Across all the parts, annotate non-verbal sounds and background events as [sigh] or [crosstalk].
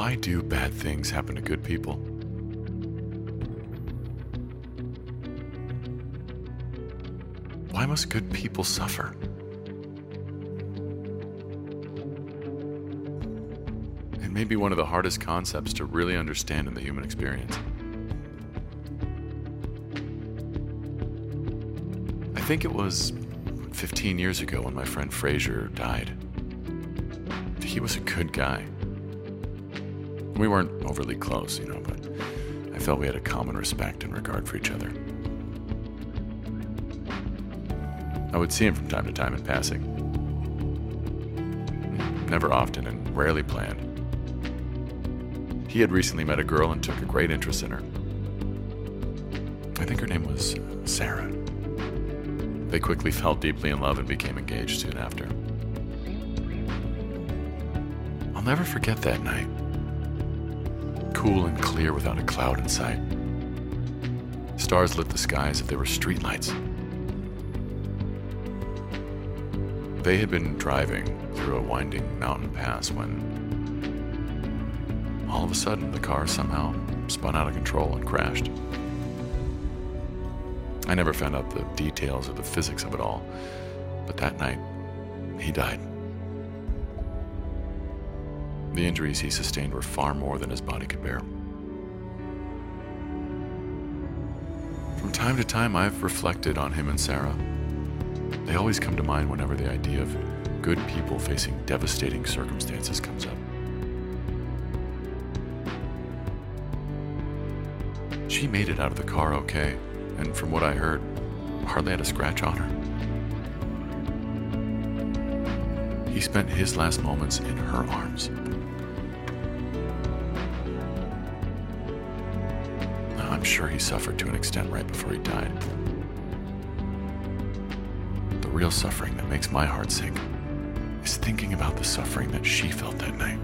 Why do bad things happen to good people? Why must good people suffer? It may be one of the hardest concepts to really understand in the human experience. I think it was 15 years ago when my friend Fraser died. He was a good guy. We weren't overly close, you know, but I felt we had a common respect and regard for each other. I would see him from time to time in passing. Never often and rarely planned. He had recently met a girl and took a great interest in her. I think her name was Sarah. They quickly fell deeply in love and became engaged soon after. I'll never forget that night. Cool and clear without a cloud in sight. Stars lit the sky as if they were streetlights. They had been driving through a winding mountain pass when all of a sudden the car somehow spun out of control and crashed. I never found out the details of the physics of it all, but that night, he died. The injuries he sustained were far more than his body could bear. From time to time, I've reflected on him and Sarah. They always come to mind whenever the idea of good people facing devastating circumstances comes up. She made it out of the car okay, and from what I heard, hardly had a scratch on her. He spent his last moments in her arms. I'm sure he suffered to an extent right before he died. The real suffering that makes my heart sink is thinking about the suffering that she felt that night.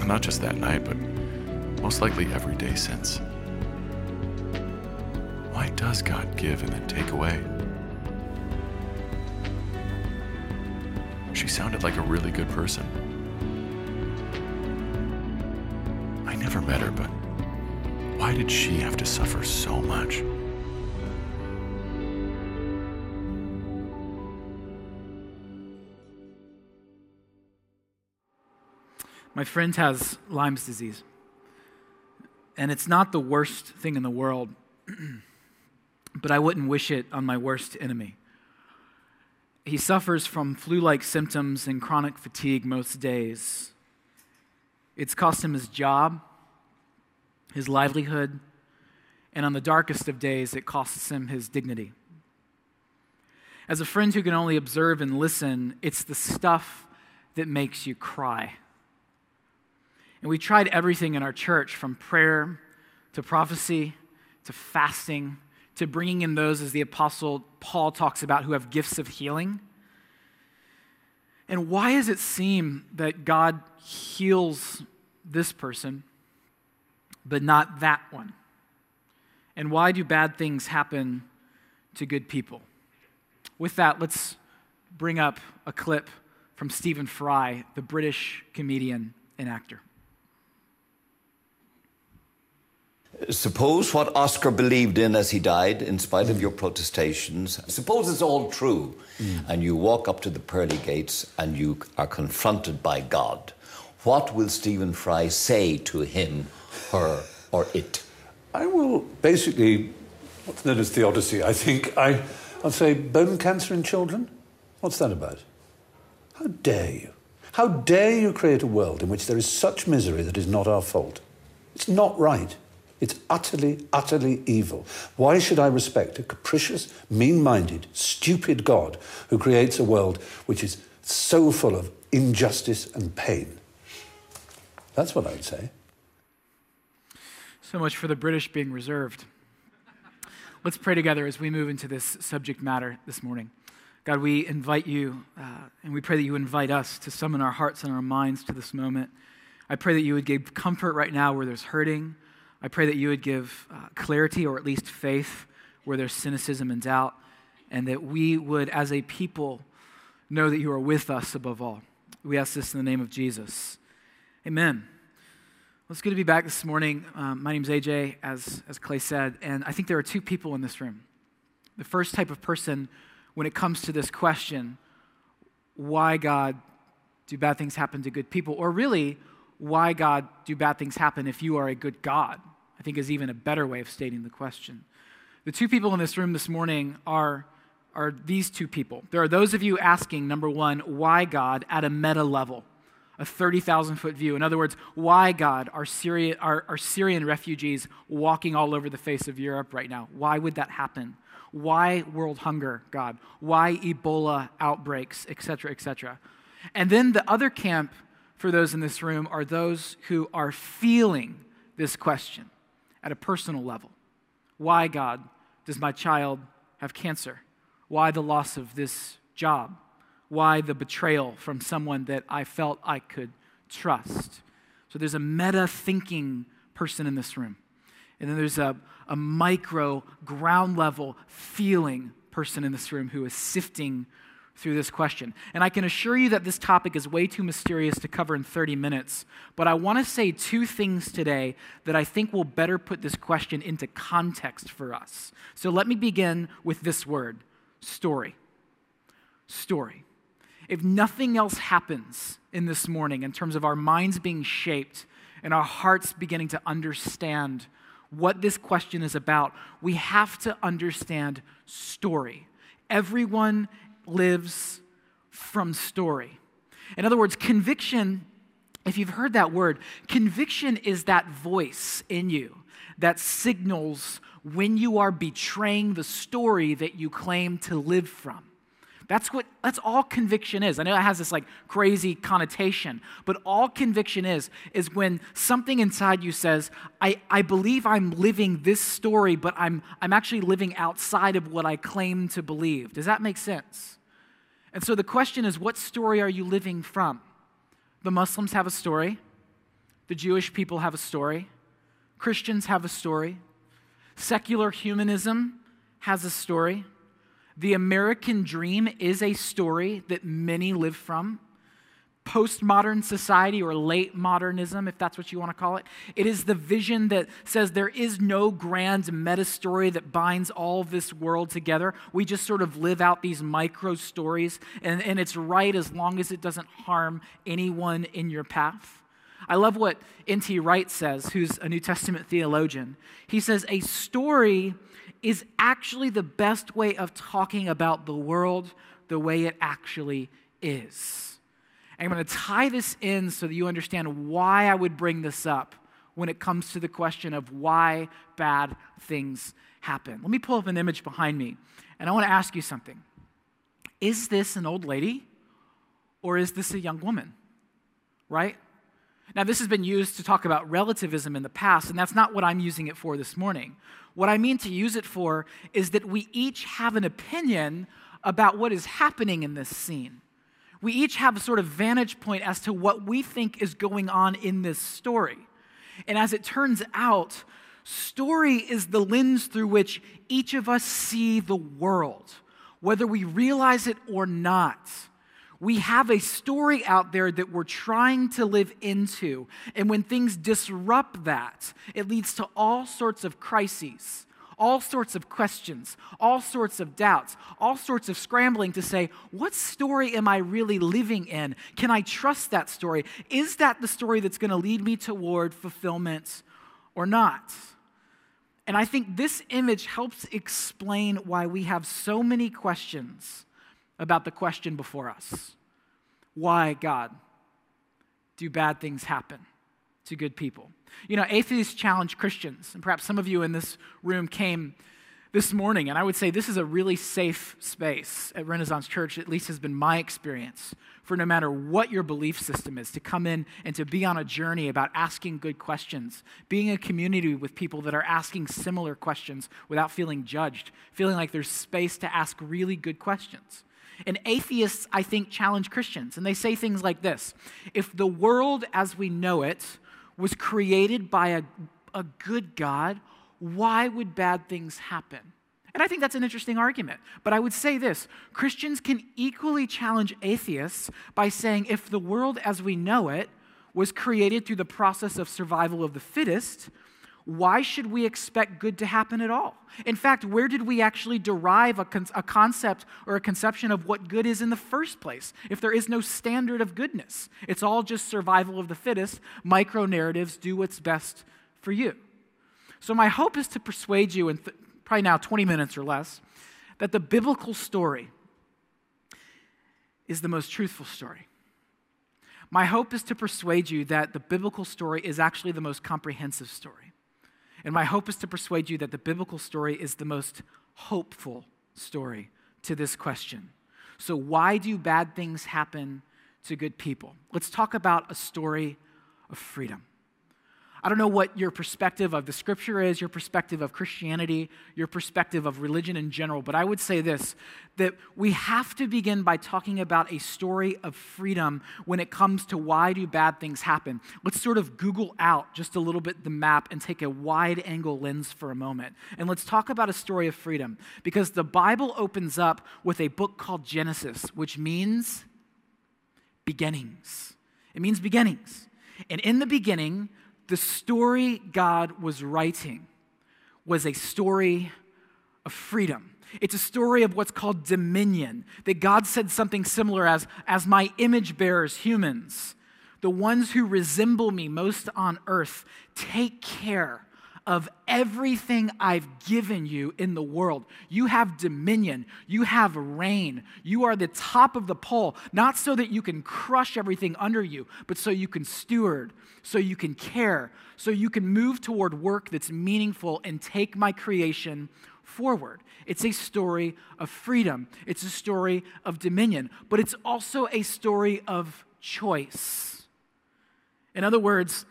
And not just that night, but most likely every day since. Why does God give and then take away? She sounded like a really good person. I never met her, but why did she have to suffer so much? My friend has Lyme's disease. And it's not the worst thing in the world, [clears throat] but I wouldn't wish it on my worst enemy. He suffers from flu like symptoms and chronic fatigue most days. It's cost him his job, his livelihood, and on the darkest of days, it costs him his dignity. As a friend who can only observe and listen, it's the stuff that makes you cry. And we tried everything in our church from prayer to prophecy to fasting to bringing in those, as the Apostle Paul talks about, who have gifts of healing. And why does it seem that God heals this person, but not that one? And why do bad things happen to good people? With that, let's bring up a clip from Stephen Fry, the British comedian and actor. Suppose what Oscar believed in as he died, in spite of your protestations, suppose it's all true, mm. and you walk up to the pearly gates and you are confronted by God. What will Stephen Fry say to him, her, or it? I will basically, what's known as theodicy, I think. I, I'll say, bone cancer in children? What's that about? How dare you? How dare you create a world in which there is such misery that is not our fault? It's not right. It's utterly, utterly evil. Why should I respect a capricious, mean minded, stupid God who creates a world which is so full of injustice and pain? That's what I'd say. So much for the British being reserved. Let's pray together as we move into this subject matter this morning. God, we invite you, uh, and we pray that you invite us to summon our hearts and our minds to this moment. I pray that you would give comfort right now where there's hurting I pray that you would give uh, clarity or at least faith where there's cynicism and doubt, and that we would, as a people, know that you are with us above all. We ask this in the name of Jesus. Amen. Well, it's good to be back this morning. Um, my name's AJ, as, as Clay said, and I think there are two people in this room. The first type of person, when it comes to this question, why, God, do bad things happen to good people? Or really, why, God, do bad things happen if you are a good God? I think is even a better way of stating the question. The two people in this room this morning are, are these two people. There are those of you asking, number one, why God at a meta level, a 30,000 foot view. In other words, why God are, Syria, are, are Syrian refugees walking all over the face of Europe right now? Why would that happen? Why world hunger, God? Why Ebola outbreaks, etc., etc.? And then the other camp for those in this room are those who are feeling this question at a personal level. Why, God, does my child have cancer? Why the loss of this job? Why the betrayal from someone that I felt I could trust? So there's a meta thinking person in this room. And then there's a, a micro, ground level feeling person in this room who is sifting through this question. And I can assure you that this topic is way too mysterious to cover in 30 minutes, but I want to say two things today that I think will better put this question into context for us. So let me begin with this word story. Story. If nothing else happens in this morning in terms of our minds being shaped and our hearts beginning to understand what this question is about, we have to understand story. Everyone lives from story. In other words, conviction, if you've heard that word, conviction is that voice in you that signals when you are betraying the story that you claim to live from. That's what that's all conviction is. I know it has this like crazy connotation, but all conviction is is when something inside you says, I, I believe I'm living this story, but I'm I'm actually living outside of what I claim to believe. Does that make sense? And so the question is, what story are you living from? The Muslims have a story. The Jewish people have a story. Christians have a story. Secular humanism has a story. The American dream is a story that many live from. Postmodern society or late modernism, if that's what you want to call it, it is the vision that says there is no grand meta story that binds all this world together. We just sort of live out these micro stories, and, and it's right as long as it doesn't harm anyone in your path. I love what N.T. Wright says, who's a New Testament theologian. He says, A story is actually the best way of talking about the world the way it actually is. And I'm going to tie this in so that you understand why I would bring this up when it comes to the question of why bad things happen. Let me pull up an image behind me, and I want to ask you something. Is this an old lady or is this a young woman? Right? Now, this has been used to talk about relativism in the past, and that's not what I'm using it for this morning. What I mean to use it for is that we each have an opinion about what is happening in this scene. We each have a sort of vantage point as to what we think is going on in this story. And as it turns out, story is the lens through which each of us see the world, whether we realize it or not we have a story out there that we're trying to live into. And when things disrupt that, it leads to all sorts of crises, all sorts of questions, all sorts of doubts, all sorts of scrambling to say, what story am I really living in? Can I trust that story? Is that the story that's going to lead me toward fulfillment or not? And I think this image helps explain why we have so many questions about the question before us Why, God, do bad things happen to good people? You know, atheists challenge Christians, and perhaps some of you in this room came this morning, and I would say this is a really safe space at Renaissance Church, at least has been my experience, for no matter what your belief system is, to come in and to be on a journey about asking good questions, being a community with people that are asking similar questions without feeling judged, feeling like there's space to ask really good questions. And atheists, I think, challenge Christians. And they say things like this If the world as we know it was created by a, a good God, why would bad things happen? And I think that's an interesting argument. But I would say this Christians can equally challenge atheists by saying if the world as we know it was created through the process of survival of the fittest, why should we expect good to happen at all? In fact, where did we actually derive a, con- a, concept or a conception of what good is in the first place if there is no standard of goodness? It's all just survival of the fittest, micro narratives, do what's best for you. So, my hope is to persuade you in th- probably now 20 minutes or less that the biblical story is the most truthful story. My hope is to persuade you that the biblical story is actually the most comprehensive story. And my hope is to persuade you that the biblical story is the most hopeful story to this question. So, why do bad things happen to good people? Let's talk about a story of freedom. I don't know what your perspective of the scripture is, your perspective of Christianity, your perspective of religion in general, but I would say this that we have to begin by talking about a story of freedom when it comes to why do bad things happen. Let's sort of Google out just a little bit the map and take a wide angle lens for a moment. And let's talk about a story of freedom because the Bible opens up with a book called Genesis, which means beginnings. It means beginnings. And in the beginning, the story God was writing was a story of freedom. It's a story of what's called dominion, that God said something similar as, as my image bearers, humans, the ones who resemble me most on earth, take care of everything I've given you in the world. You have dominion, you have reign, you are the top of the pole, not so that you can crush everything under you, but so you can steward, so you can care, so you can move toward work that's meaningful and take my creation forward. It's a story of freedom, it's a story of dominion, but it's also a story of choice. In other words,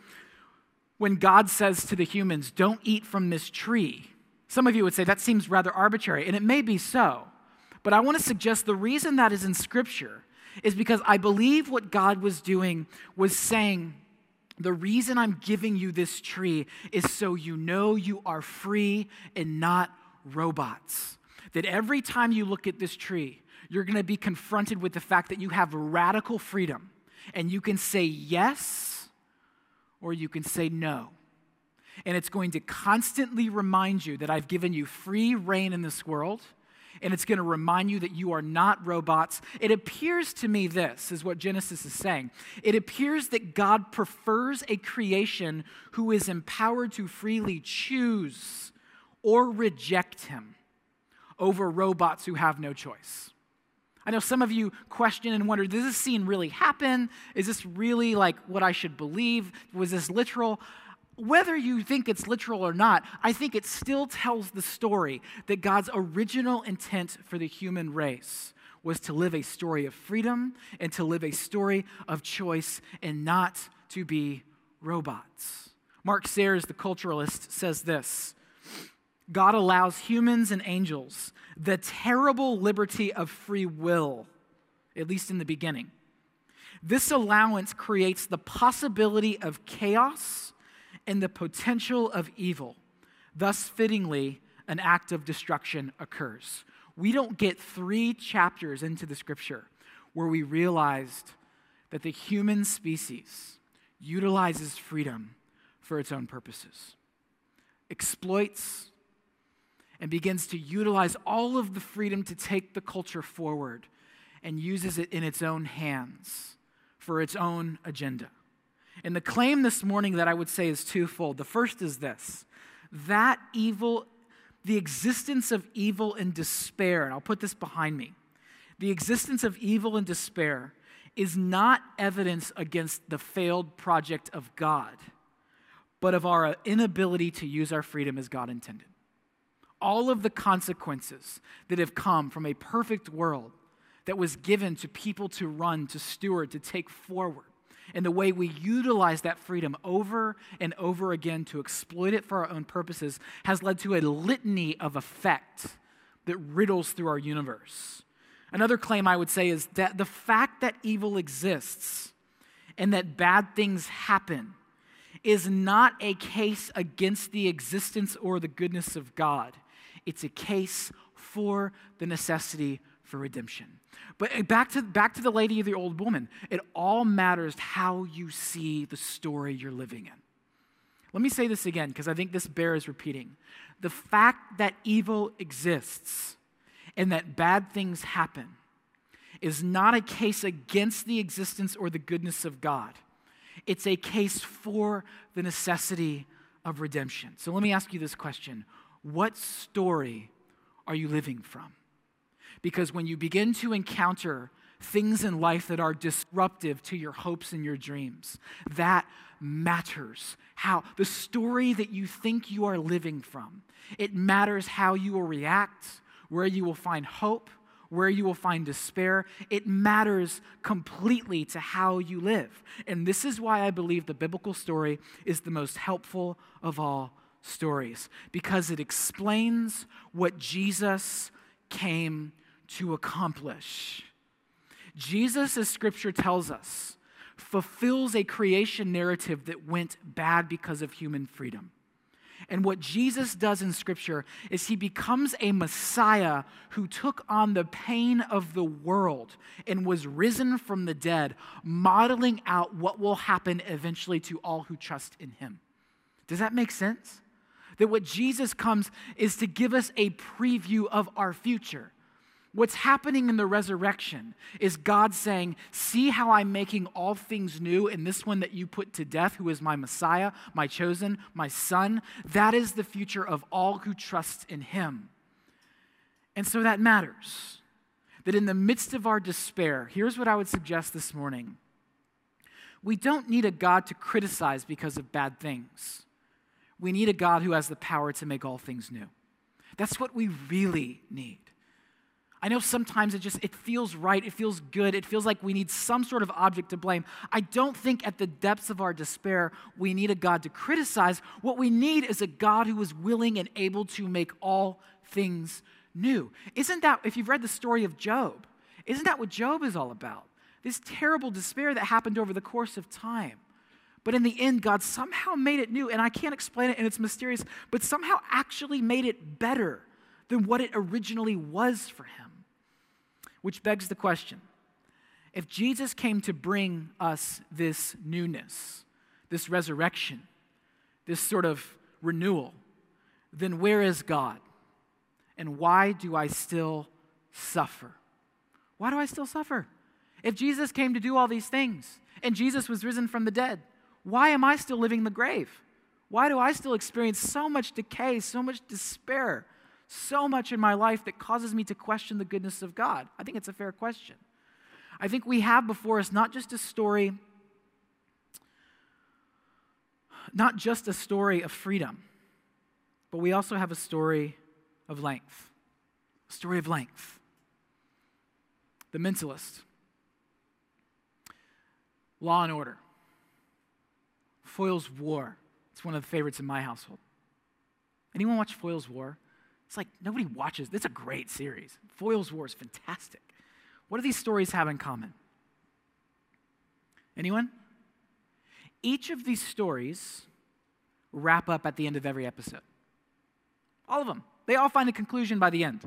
when God says to the humans, Don't eat from this tree, some of you would say that seems rather arbitrary, and it may be so. But I want to suggest the reason that is in Scripture is because I believe what God was doing was saying, the reason I'm giving you this tree is so you know you are free and not robots. That every time you look at this tree, you're going to be confronted with the fact that you have radical freedom and you can say yes or you can say no. And it's going to constantly remind you that I've given you free reign in this world. And it's going to remind you that you are not robots. It appears to me this is what Genesis is saying. It appears that God prefers a creation who is empowered to freely choose or reject him over robots who have no choice. I know some of you question and wonder does this scene really happen? Is this really like what I should believe? Was this literal? Whether you think it's literal or not, I think it still tells the story that God's original intent for the human race was to live a story of freedom and to live a story of choice and not to be robots. Mark Sayers, the culturalist, says this God allows humans and angels the terrible liberty of free will, at least in the beginning. This allowance creates the possibility of chaos and the potential of evil. Thus, fittingly, an act of destruction occurs. We don't get three chapters into the scripture where we realized that the human species utilizes freedom for its own purposes, exploits and begins to utilize all of the freedom to take the culture forward and uses it in its own hands for its own agenda. And the claim this morning that I would say is twofold. The first is this that evil, the existence of evil and despair, and I'll put this behind me the existence of evil and despair is not evidence against the failed project of God, but of our inability to use our freedom as God intended all of the consequences that have come from a perfect world that was given to people to run, to steward, to take forward. And the way we utilize that freedom over and over again to exploit it for our own purposes has led to a litany of effect that riddles through our universe. Another claim I would say is that the fact that evil exists and that bad things happen is not a case against the existence or the goodness of God. It's a case for the necessity for redemption. But uh, back to, back to the lady of the old woman, it all matters how you see the story you're living in. Let me say this again because I think this bears repeating. The fact that evil exists and that bad things happen is not a case against the existence or the goodness of God. It's a case for the necessity of redemption. So let me ask you this question What story are you living from? Because when you begin to encounter things in life that are disruptive to your hopes and your dreams, that matters. How the story that you think you are living from, it matters how you will react, where you will find hope, where you will find despair. It matters completely to how you live. And this is why I believe the biblical story is the most helpful of all stories, because it explains what Jesus came to accomplish. Jesus, as scripture tells us, fulfills a creation narrative that went bad because of human freedom. And what Jesus does in Scripture is he becomes a Messiah who took on the pain of the world and was risen from the dead, modeling out what will happen eventually to all who trust in him. Does that make sense? That what Jesus comes is to give us a preview of our future. What's happening in the resurrection is God saying, See how I'm making all things new in this one that you put to death, who is my Messiah, my chosen, my Son. That is the future of all who trust in Him. And so that matters. That in the midst of our despair, here's what I would suggest this morning we don't need a God to criticize because of bad things. We need a God who has the power to make all things new. That's what we really need. I know sometimes it just it feels right, it feels good, it feels like we need some sort of object to blame. I don't think at the depths of our despair we need a God to criticize. What we need is a God who is willing and able to make all things new. Isn't that if you've read the story of Job, isn't that what Job is all about? This terrible despair that happened over the course of time. But in the end, God somehow made it new, and I can't explain it, and it's mysterious, but somehow actually made it better than what it originally was for him. Which begs the question if Jesus came to bring us this newness, this resurrection, this sort of renewal, then where is God? And why do I still suffer? Why do I still suffer? If Jesus came to do all these things and Jesus was risen from the dead, why am I still living in the grave? Why do I still experience so much decay, so much despair? so much in my life that causes me to question the goodness of God? I think it's a fair question. I think we have before us not just a story, not just a story of freedom, but we also have a story of length. A story of length. The Mentalist, Law and Order, Foyle's War. It's one of the favorites in my household. Anyone watch Foyle's War? It's like nobody watches. It's a great series. Foyle's War is fantastic. What do these stories have in common? Anyone? Each of these stories wrap up at the end of every episode. All of them. They all find a conclusion by the end.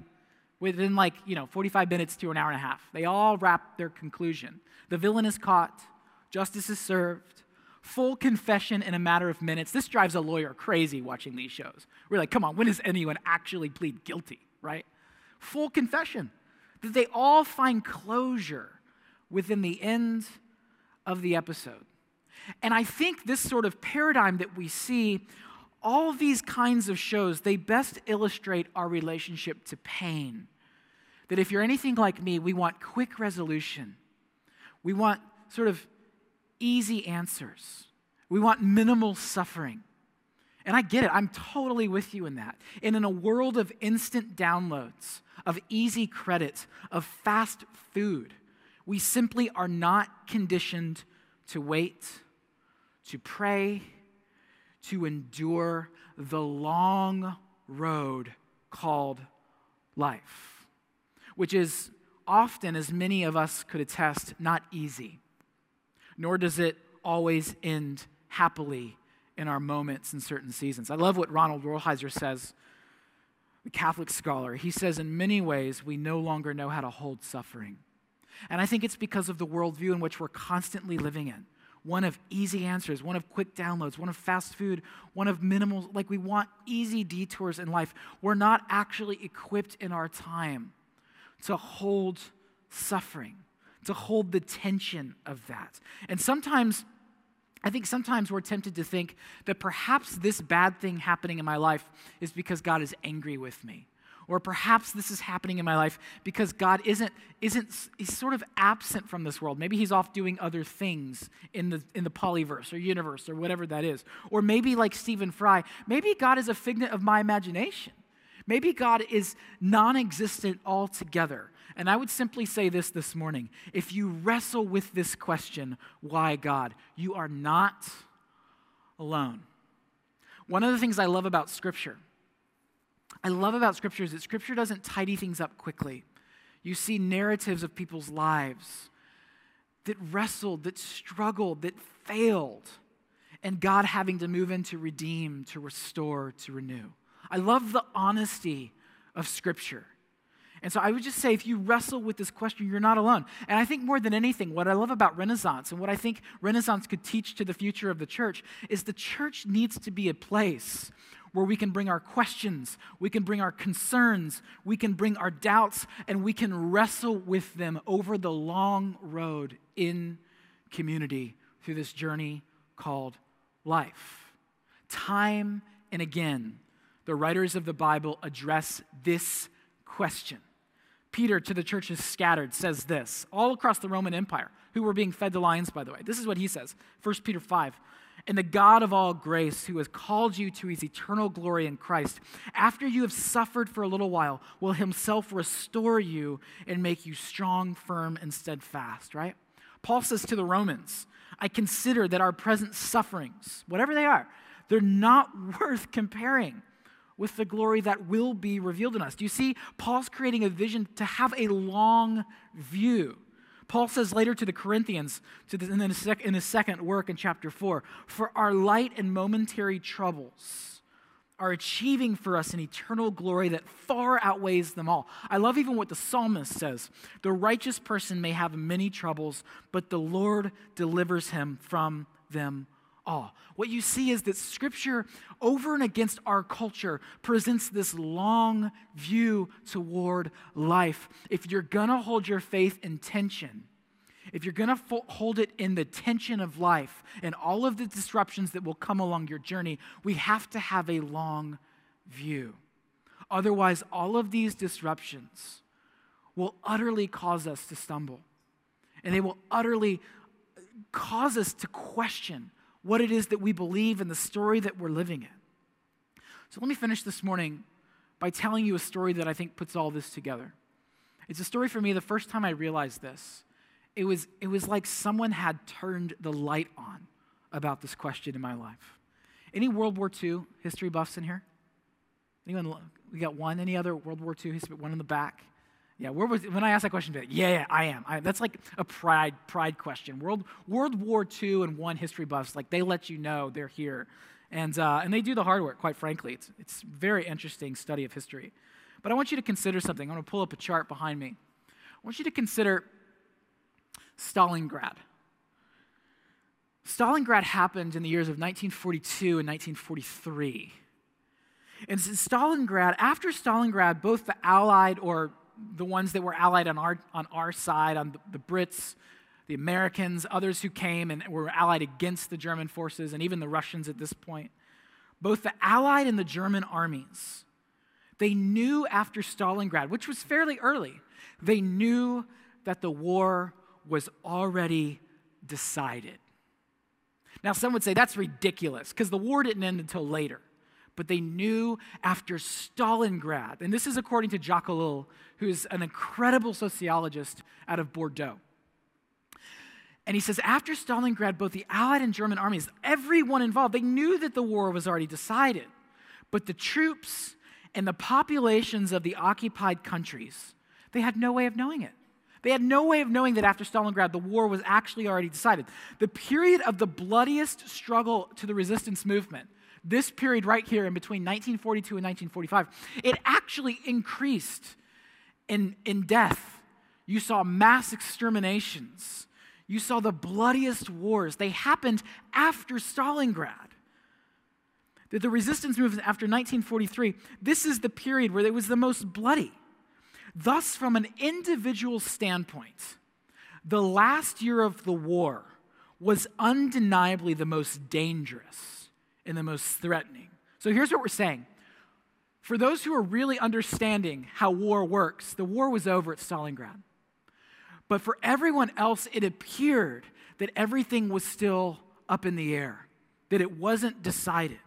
Within like, you know, 45 minutes to an hour and a half. They all wrap their conclusion. The villain is caught, justice is served, full confession in a matter of minutes. This drives a lawyer crazy watching these shows. We're like, come on, when does anyone actually plead guilty, right? Full confession. That they all find closure within the end of the episode. And I think this sort of paradigm that we see, all these kinds of shows, they best illustrate our relationship to pain. That if you're anything like me, we want quick resolution. We want sort of easy answers. We want minimal suffering. And I get it, I'm totally with you in that. And in a world of instant downloads, of easy credit, of fast food, we simply are not conditioned to wait, to pray, to endure the long road called life, which is often, as many of us could attest, not easy nor does it always end happily in our moments in certain seasons. I love what Ronald Rolheiser says. the Catholic scholar, he says, in many ways, we no longer know how to hold suffering. And I think it's because of the worldview in which we're constantly living in one of easy answers, one of quick downloads, one of fast food, one of minimal, like we want easy detours in life. We're not actually equipped in our time to hold suffering, to hold the tension of that. And sometimes, I think sometimes we're tempted to think that perhaps this bad thing happening in my life is because God is angry with me. Or perhaps this is happening in my life because God isn't, isn't he's sort of absent from this world. Maybe he's off doing other things in the, in the polyverse or universe or whatever that is. Or maybe, like Stephen Fry, maybe God is a figment of my imagination. Maybe God is non existent altogether. And I would simply say this this morning if you wrestle with this question, why God, you are not alone. One of the things I love about Scripture I love about Scripture is that Scripture doesn't tidy things up quickly. You see narratives of people's lives that wrestled, that struggled, that failed, and God having to move in to redeem, to restore, to renew. I love the honesty of Scripture. And so I would just say, if you wrestle with this question, you're not alone. And I think more than anything, what I love about Renaissance and what I think Renaissance could teach to the future of the church is the church needs to be a place where we can bring our questions, we can bring our concerns, we can bring our doubts, and we can wrestle with them over the long road in community through this journey called life. Time and again, the writers of the Bible address this question. Peter to the churches scattered says this all across the Roman Empire, who were being fed to lions, by the way. This is what he says 1 Peter 5 and the God of all grace, who has called you to his eternal glory in Christ, after you have suffered for a little while, will himself restore you and make you strong, firm, and steadfast, right? Paul says to the Romans, I consider that our present sufferings, whatever they are, they're not [laughs] worth comparing with the glory that will be revealed in us. Do you see? Paul's creating a vision to have a long view Paul says later to the Corinthians, to the, in, his sec, in his second work in chapter 4, for our light and momentary troubles are achieving for us an eternal glory that far outweighs them all. I love even what the psalmist says the righteous person may have many troubles, but the Lord delivers him from them all. What you see is that Scripture, over and against our culture, presents this long view toward life. If you're going to hold your faith in tension, if you're going to fo- hold it in the tension of life and all of the disruptions that will come along your journey, we have to have a long view. Otherwise, all of these disruptions will utterly cause us to stumble. And they will utterly uh, cause us to question what it is that we believe and the story that we're living in. So let me finish this morning by telling you a story that I think puts all this together. It's a story for me, the first time I realized this, it was, it was like someone had turned the light on about this question in my life. Any World War II history buffs in here? Anyone? We got one. Any other World War II history? One in the back. Yeah, where was when I asked that question? Yeah, yeah, I am. I, that's like a pride pride question. World World War II and one history buffs like they let you know they're here, and uh, and they do the hard work. Quite frankly, it's it's very interesting study of history. But I want you to consider something. I'm going to pull up a chart behind me. I want you to consider Stalingrad. Stalingrad happened in the years of 1942 and 1943. And Stalingrad, after Stalingrad, both the Allied or the ones that were allied on our, on our side, on the, the Brits, the Americans, others who came and were allied against the German forces, and even the Russians at this point. Both the Allied and the German armies, they knew after Stalingrad, which was fairly early, they knew that the war was already decided. Now, some would say that's ridiculous because the war didn't end until later but they knew after Stalingrad, and this is according to Jacques Ellul, who's an incredible sociologist out of Bordeaux. And he says, after Stalingrad, both the Allied and German armies, everyone involved, they knew that the war was already decided. But the troops and the populations of the occupied countries, they had no way of knowing it. They had no way of knowing that after Stalingrad, the war was actually already decided. The period of the bloodiest struggle to the resistance movement this period right here in between 1942 and 1945, it actually increased in, in death. You saw mass exterminations. You saw the bloodiest wars. They happened after Stalingrad. The, the resistance movement after 1943, this is the period where it was the most bloody. Thus, from an individual standpoint, the last year of the war was undeniably the most dangerous and the most threatening. So here's what we're saying. For those who are really understanding how war works, the war was over at Stalingrad. But for everyone else, it appeared that everything was still up in the air, that it wasn't decided.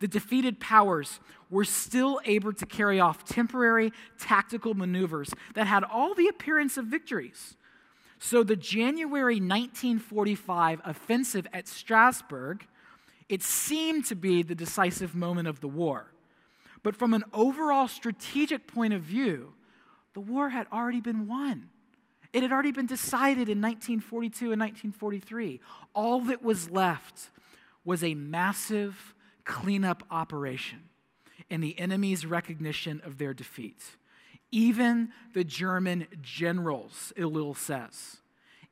The defeated powers were still able to carry off temporary tactical maneuvers that had all the appearance of victories. So the January 1945 offensive at Strasbourg, it seemed to be the decisive moment of the war. But from an overall strategic point of view, the war had already been won. It had already been decided in 1942 and 1943. All that was left was a massive cleanup operation and the enemy's recognition of their defeat. Even the German generals, Ellul says,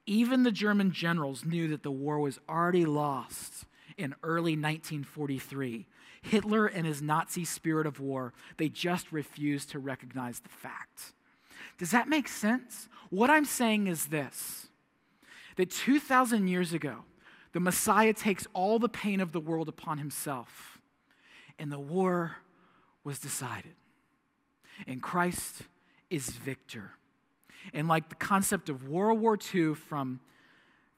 even the German generals knew that the war was already lost in early 1943. Hitler and his Nazi spirit of war, they just refused to recognize the fact. Does that make sense? What I'm saying is this that 2,000 years ago, the Messiah takes all the pain of the world upon himself, and the war was decided. And Christ is victor. And like the concept of World War II from,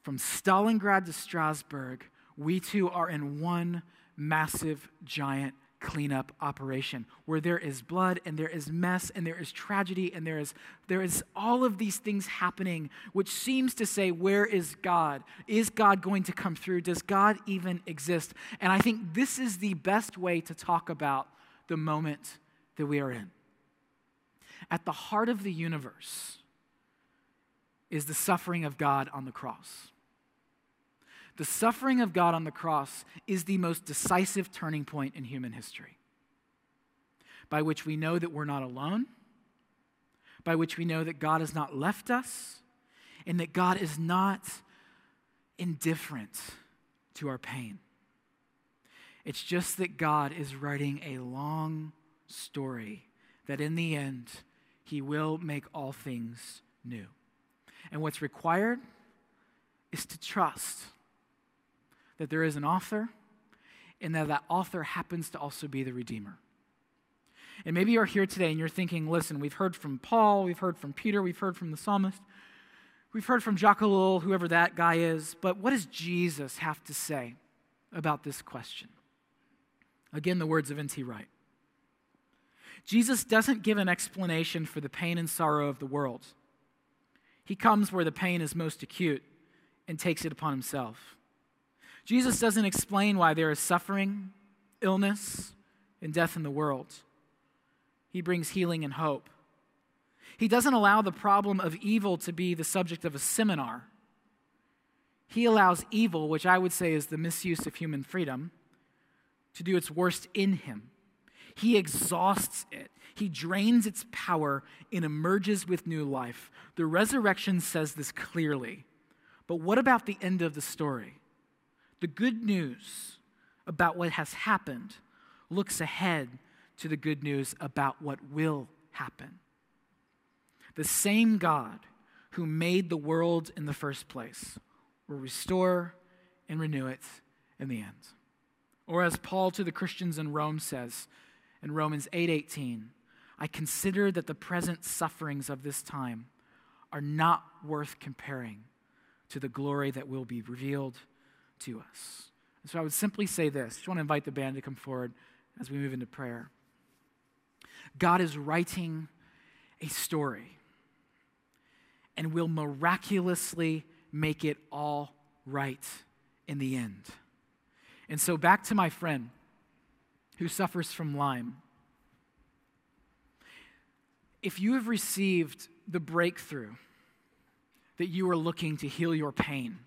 from Stalingrad to Strasbourg, we too are in one massive, giant cleanup operation where there is blood and there is mess and there is tragedy and there is, there is all of these things happening, which seems to say, Where is God? Is God going to come through? Does God even exist? And I think this is the best way to talk about the moment that we are in. At the heart of the universe is the suffering of God on the cross. The suffering of God on the cross is the most decisive turning point in human history, by which we know that we're not alone, by which we know that God has not left us, and that God is not indifferent to our pain. It's just that God is writing a long story that in the end, He will make all things new. And what's required is to trust that there is an author and that that author happens to also be the Redeemer. And maybe you're here today and you're thinking, listen, we've heard from Paul, we've heard from Peter, we've heard from the psalmist, we've heard from Jacques Ellul, whoever that guy is, but what does Jesus have to say about this question? Again, the words of N.T. Wright. Jesus doesn't give an explanation for the pain and sorrow of the world. He comes where the pain is most acute and takes it upon himself. Jesus doesn't explain why there is suffering, illness, and death in the world. He brings healing and hope. He doesn't allow the problem of evil to be the subject of a seminar. He allows evil, which I would say is the misuse of human freedom, to do its worst in him. He exhausts it, he drains its power and emerges with new life. The resurrection says this clearly. But what about the end of the story? The good news about what has happened looks ahead to the good news about what will happen. The same God who made the world in the first place will restore and renew it in the end. Or as Paul to the Christians in Rome says in Romans 8:18, I consider that the present sufferings of this time are not worth comparing to the glory that will be revealed to us. And so I would simply say this. I just want to invite the band to come forward as we move into prayer. God is writing a story and will miraculously make it all right in the end. And so, back to my friend who suffers from Lyme. If you have received the breakthrough that you are looking to heal your pain,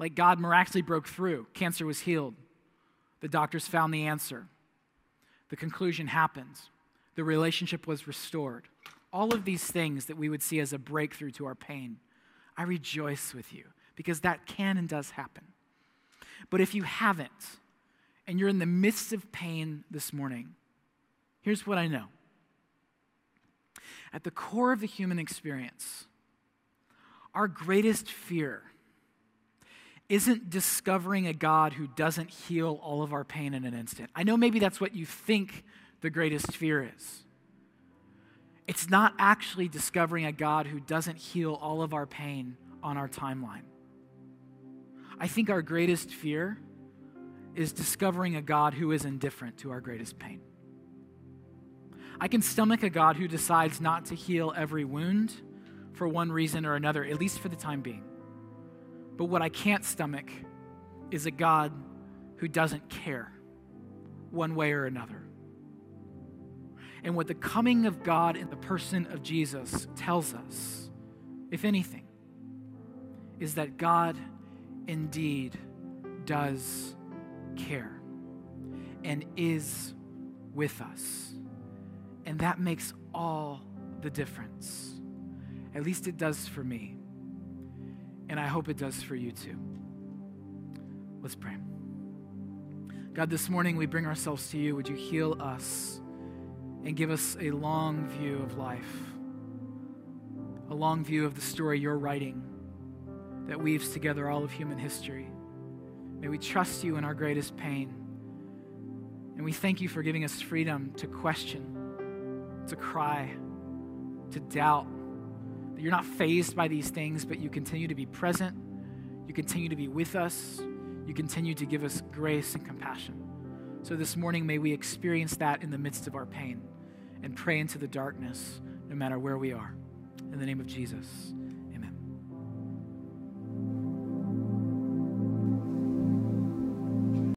like God miraculously broke through, cancer was healed, The doctors found the answer. The conclusion happens. The relationship was restored. All of these things that we would see as a breakthrough to our pain, I rejoice with you because that can and does happen. But if you haven't, and you're in the midst of pain this morning, here's what I know. At the core of the human experience, our greatest fear isn't discovering a God who doesn't heal all of our pain in an instant. I know maybe that's what you think the greatest fear is. It's not actually discovering a God who doesn't heal all of our pain on our timeline. I think our greatest fear is discovering a God who is indifferent to our greatest pain. I can stomach a God who decides not to heal every wound for one reason or another, at least for the time being. But what I can't stomach is a God who doesn't care one way or another. And what the coming of God in the person of Jesus tells us, if anything, is that God indeed does care and is with us. And that makes all the difference. At least it does for me. And I hope it does for you too. Let's pray. God, this morning we bring ourselves to you. Would you heal us and give us a long view of life, a long view of the story you're writing that weaves together all of human history? May we trust you in our greatest pain. And we thank you for giving us freedom to question to cry, to doubt. You're not phased by these things, but you continue to be present. You continue to be with us. You continue to give us grace and compassion. So this morning, may we experience that in the midst of our pain and pray into the darkness, no matter where we are. In the name of Jesus.